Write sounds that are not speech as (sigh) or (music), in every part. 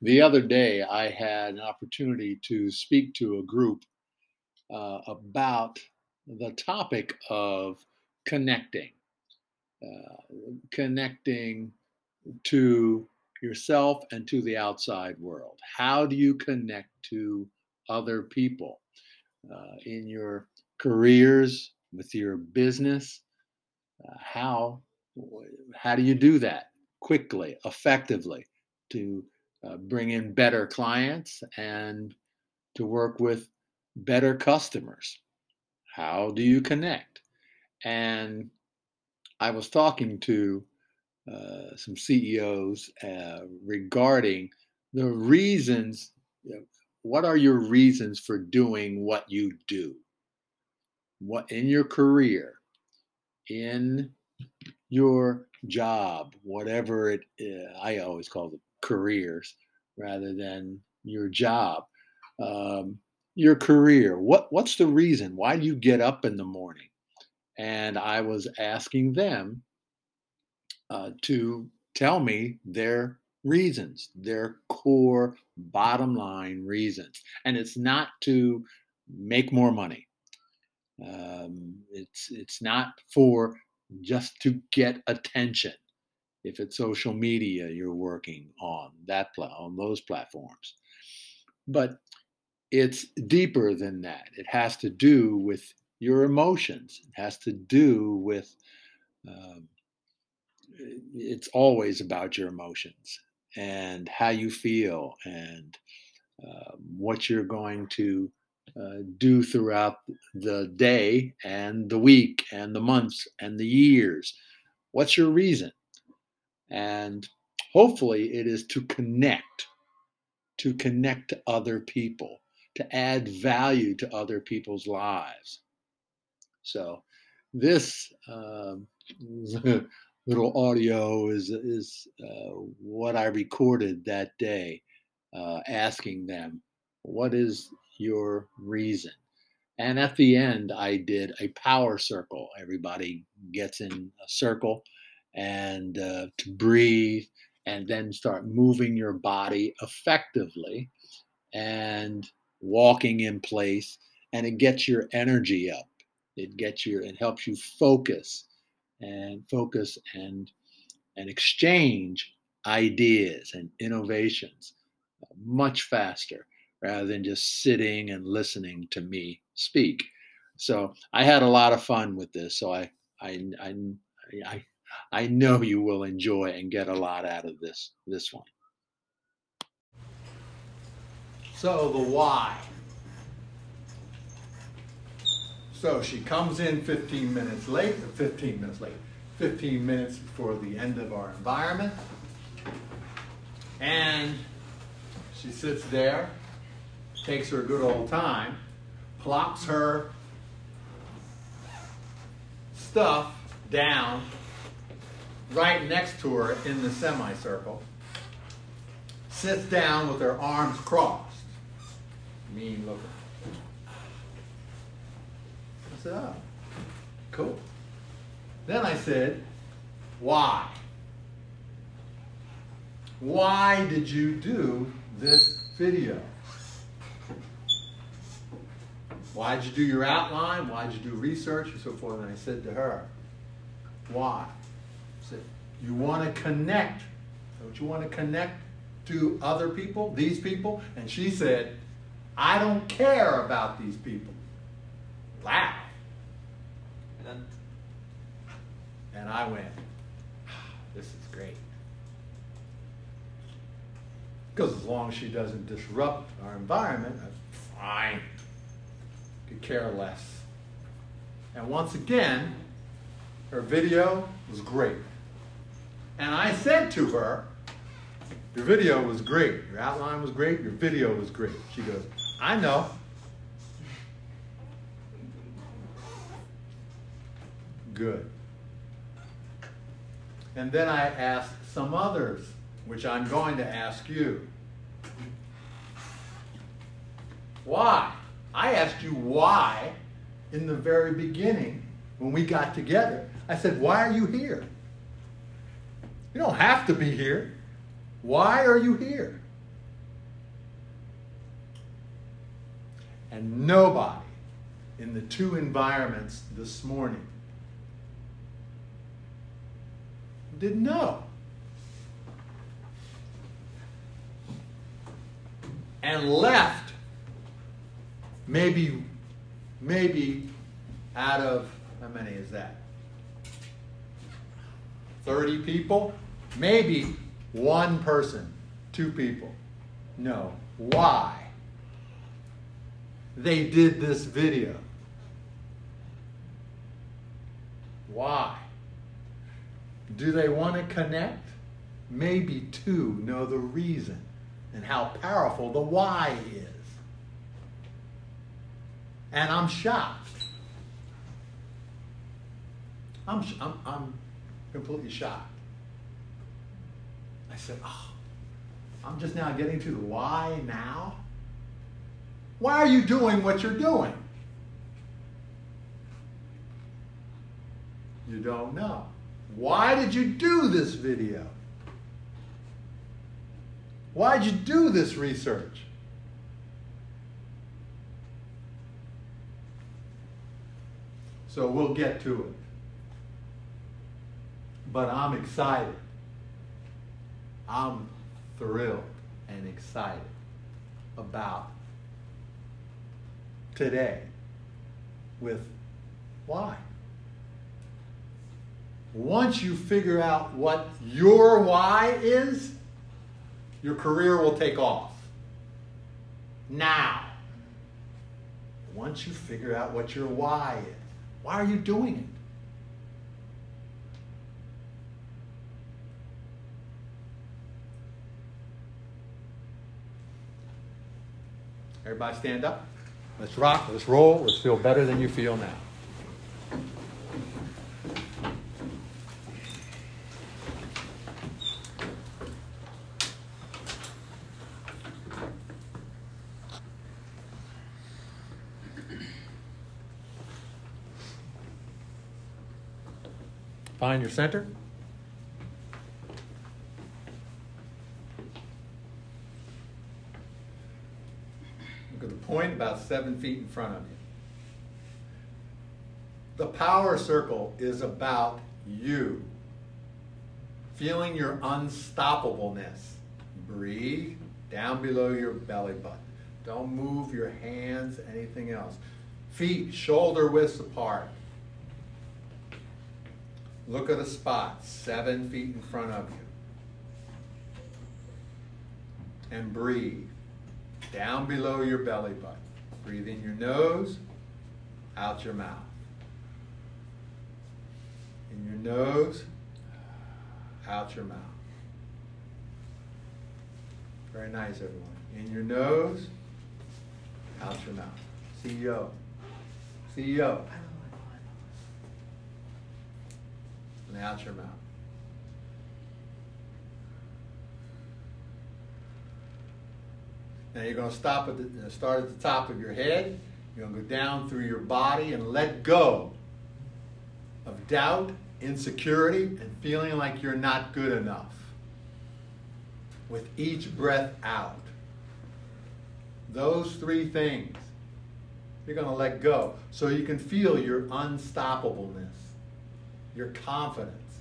the other day I had an opportunity to speak to a group uh, about the topic of connecting, uh, connecting to yourself and to the outside world. How do you connect to other people uh, in your careers, with your business? Uh, how how do you do that quickly, effectively, to uh, bring in better clients and to work with better customers. How do you connect? And I was talking to uh, some CEOs uh, regarding the reasons. You know, what are your reasons for doing what you do? What in your career, in your job, whatever it, uh, I always call it careers rather than your job. Um, your career. What what's the reason? Why do you get up in the morning? And I was asking them uh, to tell me their reasons, their core bottom line reasons. And it's not to make more money. Um, it's it's not for just to get attention if it's social media you're working on that pl- on those platforms but it's deeper than that it has to do with your emotions it has to do with um, it's always about your emotions and how you feel and uh, what you're going to uh, do throughout the day and the week and the months and the years. What's your reason? And hopefully, it is to connect, to connect to other people, to add value to other people's lives. So, this um, (laughs) little audio is is uh, what I recorded that day, uh, asking them, "What is your reason?" And at the end, I did a power circle. Everybody gets in a circle and uh, to breathe and then start moving your body effectively and walking in place and it gets your energy up. It gets your it helps you focus and focus and and exchange ideas and innovations much faster rather than just sitting and listening to me speak. So i had a lot of fun with this so i i i, I I know you will enjoy and get a lot out of this this one. So the why. So she comes in 15 minutes late, 15 minutes late, 15 minutes before the end of our environment. And she sits there, takes her good old time, plops her stuff down right next to her in the semicircle, sits down with her arms crossed. Mean looking. I said, oh, cool. Then I said, why? Why did you do this video? Why did you do your outline? Why did you do research and so forth? And I said to her, why? You want to connect. Don't you want to connect to other people, these people? And she said, I don't care about these people. Wow. And and I went, ah, this is great. Because as long as she doesn't disrupt our environment, I'm fine. Could care less. And once again, her video was great. And I said to her, Your video was great. Your outline was great. Your video was great. She goes, I know. Good. And then I asked some others, which I'm going to ask you. Why? I asked you why in the very beginning when we got together. I said, Why are you here? You don't have to be here. Why are you here? And nobody in the two environments this morning didn't know. And left, maybe, maybe out of, how many is that? 30 people? Maybe one person, two people. No. Why? They did this video. Why? Do they want to connect? Maybe two know the reason and how powerful the why is. And I'm shocked. I'm, I'm, I'm completely shocked. I said, oh, I'm just now getting to the why now? Why are you doing what you're doing? You don't know. Why did you do this video? Why'd you do this research? So we'll get to it. But I'm excited. I'm thrilled and excited about today with why. Once you figure out what your why is, your career will take off. Now, once you figure out what your why is, why are you doing it? Everybody stand up. Let's rock, let's roll, let's feel better than you feel now. Find your center. Look at the point about seven feet in front of you. The power circle is about you. Feeling your unstoppableness. Breathe down below your belly button. Don't move your hands, anything else. Feet shoulder widths apart. Look at a spot seven feet in front of you. And breathe down below your belly button. Breathe in your nose, out your mouth. In your nose, out your mouth. Very nice, everyone. In your nose, out your mouth. CEO. CEO. And out your mouth. Now you're going to stop at the, uh, start at the top of your head. You're going to go down through your body and let go of doubt, insecurity, and feeling like you're not good enough. With each breath out. Those three things you're going to let go so you can feel your unstoppableness, your confidence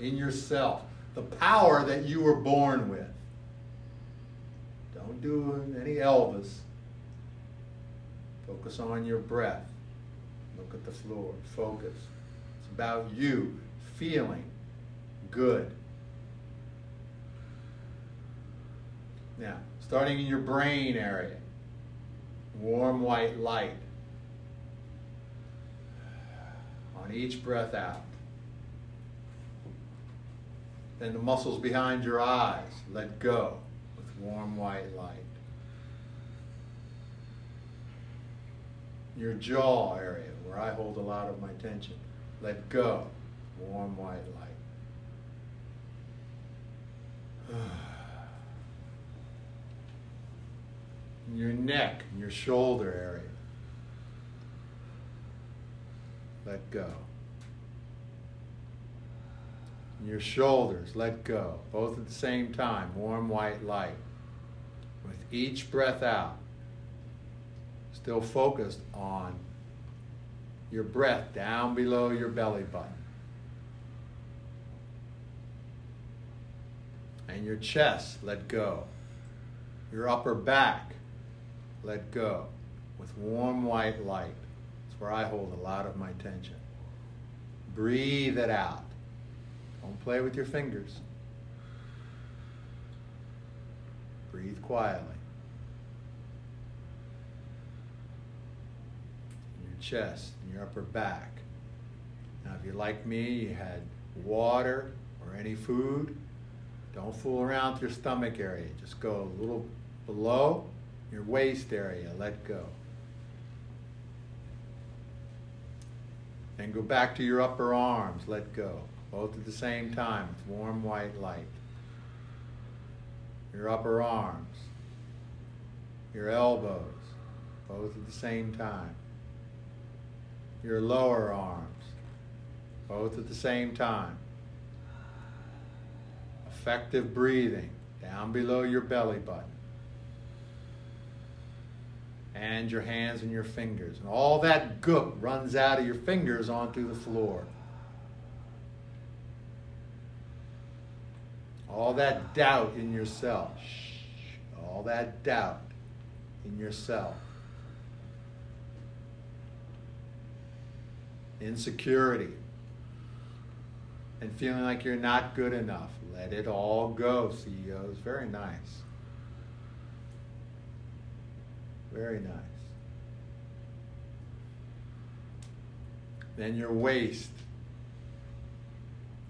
in yourself, the power that you were born with. Don't do any Elvis. Focus on your breath. Look at the floor. Focus. It's about you feeling good. Now, starting in your brain area, warm white light. On each breath out. Then the muscles behind your eyes, let go warm white light. Your jaw area, where I hold a lot of my tension, let go, warm white light. (sighs) your neck your shoulder area. Let go. Your shoulders, let go. Both at the same time, warm white light. With each breath out, Still focused on your breath down below your belly button. And your chest, let go. Your upper back, let go with warm white light. It's where I hold a lot of my tension. Breathe it out. Don't play with your fingers. Breathe quietly. In your chest, in your upper back. Now, if you're like me, you had water or any food, don't fool around with your stomach area. Just go a little below your waist area. Let go. And go back to your upper arms. Let go. Both at the same time with warm white light. Your upper arms. Your elbows. Both at the same time. Your lower arms. Both at the same time. Effective breathing down below your belly button and your hands and your fingers. And all that gook runs out of your fingers onto the floor. All that doubt in yourself. All that doubt in yourself. Insecurity. And feeling like you're not good enough. Let it all go, CEOs. Very nice. Very nice. Then your waist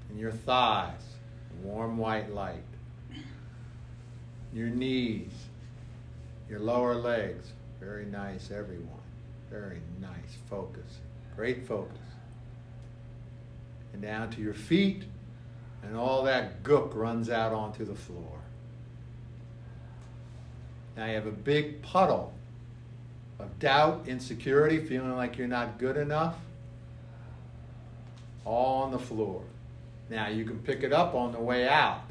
and your thighs, warm white light. Your knees, your lower legs, very nice, everyone. Very nice. Focus. Great focus. And down to your feet, and all that gook runs out onto the floor. Now you have a big puddle of doubt, insecurity, feeling like you're not good enough, all on the floor. Now you can pick it up on the way out.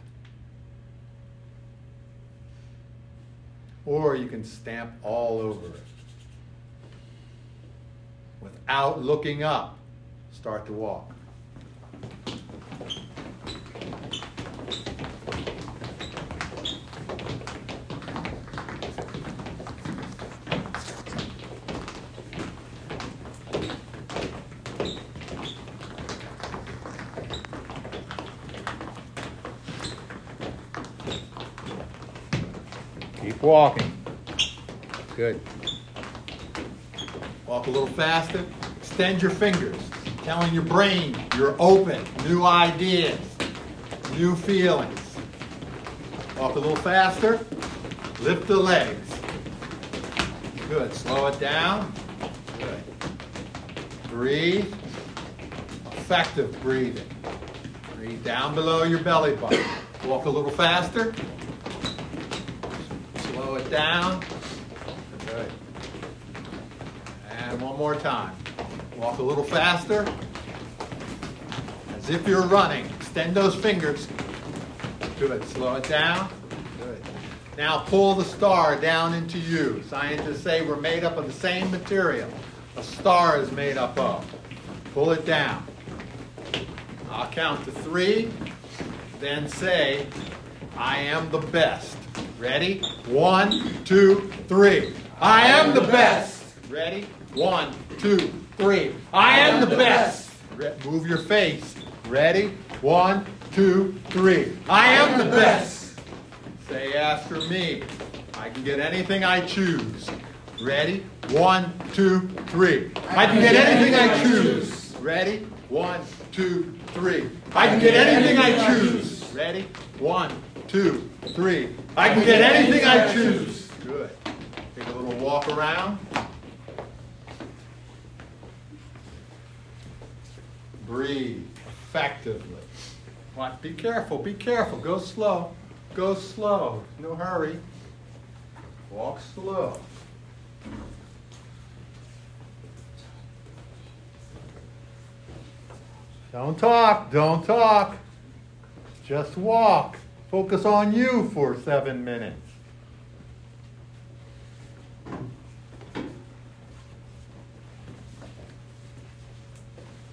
Or you can stamp all over it. Without looking up, start to walk. Walking. Good. Walk a little faster. Extend your fingers, telling your brain you're open, new ideas, new feelings. Walk a little faster. Lift the legs. Good. Slow it down. Good. Breathe. Effective breathing. Breathe down below your belly button. Walk a little faster. Slow it down. Good. And one more time. Walk a little faster. As if you're running. Extend those fingers. Good. Slow it down. Good. Now pull the star down into you. Scientists say we're made up of the same material a star is made up of. Pull it down. I'll count to three. Then say, I am the best. Ready? One, two, three. I am the best. Ready? One, two, three. I am the best. Re- move your face. Ready? One, two, three. I am the best. Say after me. I can get anything I choose. Ready? One, two, three. I can get anything I choose. Ready? One, two, three. I can get anything I choose. Ready? One, two, three. I can get anything I choose. Good. Take a little walk around. Breathe effectively. What? Be careful, be careful. Go slow. Go slow. No hurry. Walk slow. Don't talk, don't talk. Just walk. Focus on you for seven minutes.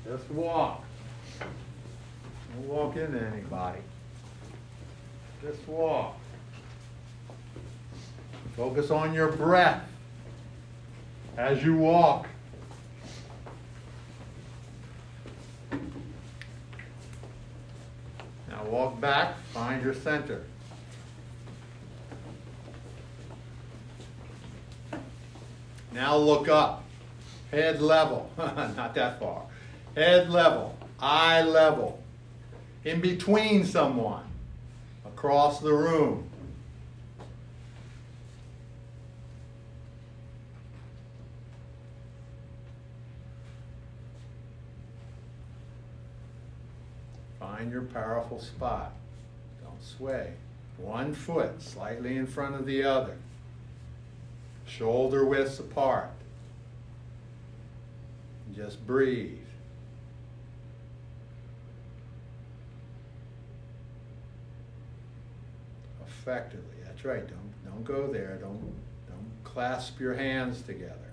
Just walk. Don't walk into anybody. Just walk. Focus on your breath as you walk. Now walk back, find your center. Now look up, head level, (laughs) not that far. Head level, eye level, in between someone, across the room. Find your powerful spot. Don't sway. One foot slightly in front of the other. Shoulder widths apart. Just breathe. Effectively. That's right. Don't don't go there. Don't don't clasp your hands together.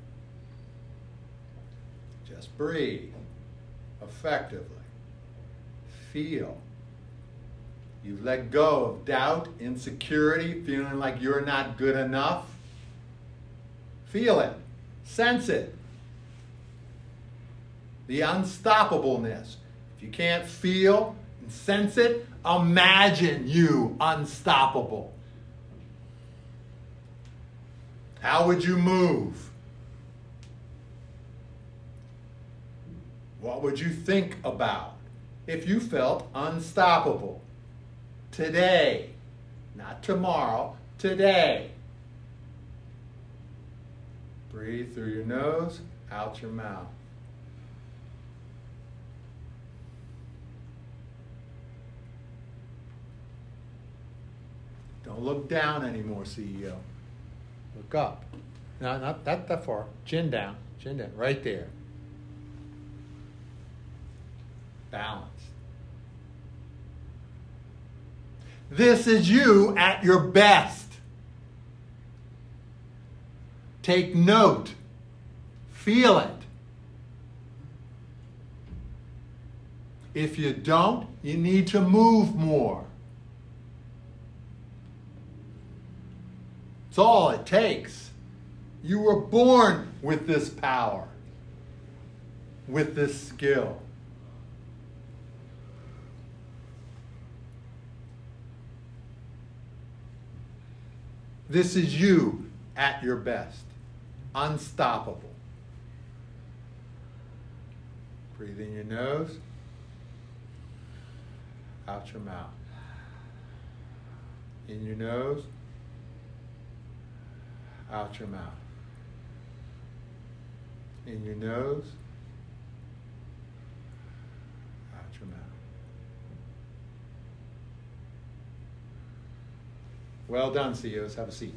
Just breathe effectively. Feel. You've let go of doubt, insecurity, feeling like you're not good enough. Feel it. Sense it. The unstoppableness. If you can't feel and sense it, imagine you unstoppable. How would you move? What would you think about if you felt unstoppable? Today, not tomorrow, today. Breathe through your nose, out your mouth. Don't look down anymore, CEO. Look up. No, not that, that far. Chin down. Chin down. Right there. Balance. This is you at your best. Take note. Feel it. If you don't, you need to move more. It's all it takes. You were born with this power, with this skill. This is you at your best, unstoppable. Breathe in your nose, out your mouth. In your nose, out your mouth. In your nose, out your mouth. Well done, CEOs. Have a seat.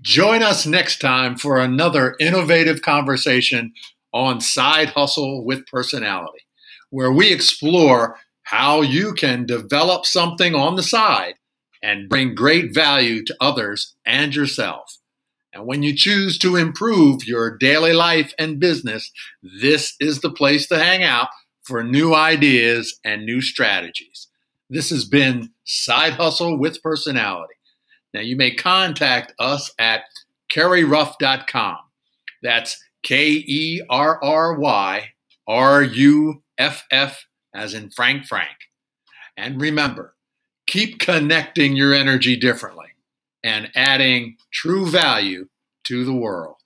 Join us next time for another innovative conversation on Side Hustle with Personality, where we explore how you can develop something on the side and bring great value to others and yourself. And when you choose to improve your daily life and business, this is the place to hang out for new ideas and new strategies. This has been Side Hustle with Personality. Now, you may contact us at kerryruff.com. That's K E R R Y R U F F, as in Frank Frank. And remember, keep connecting your energy differently and adding true value to the world.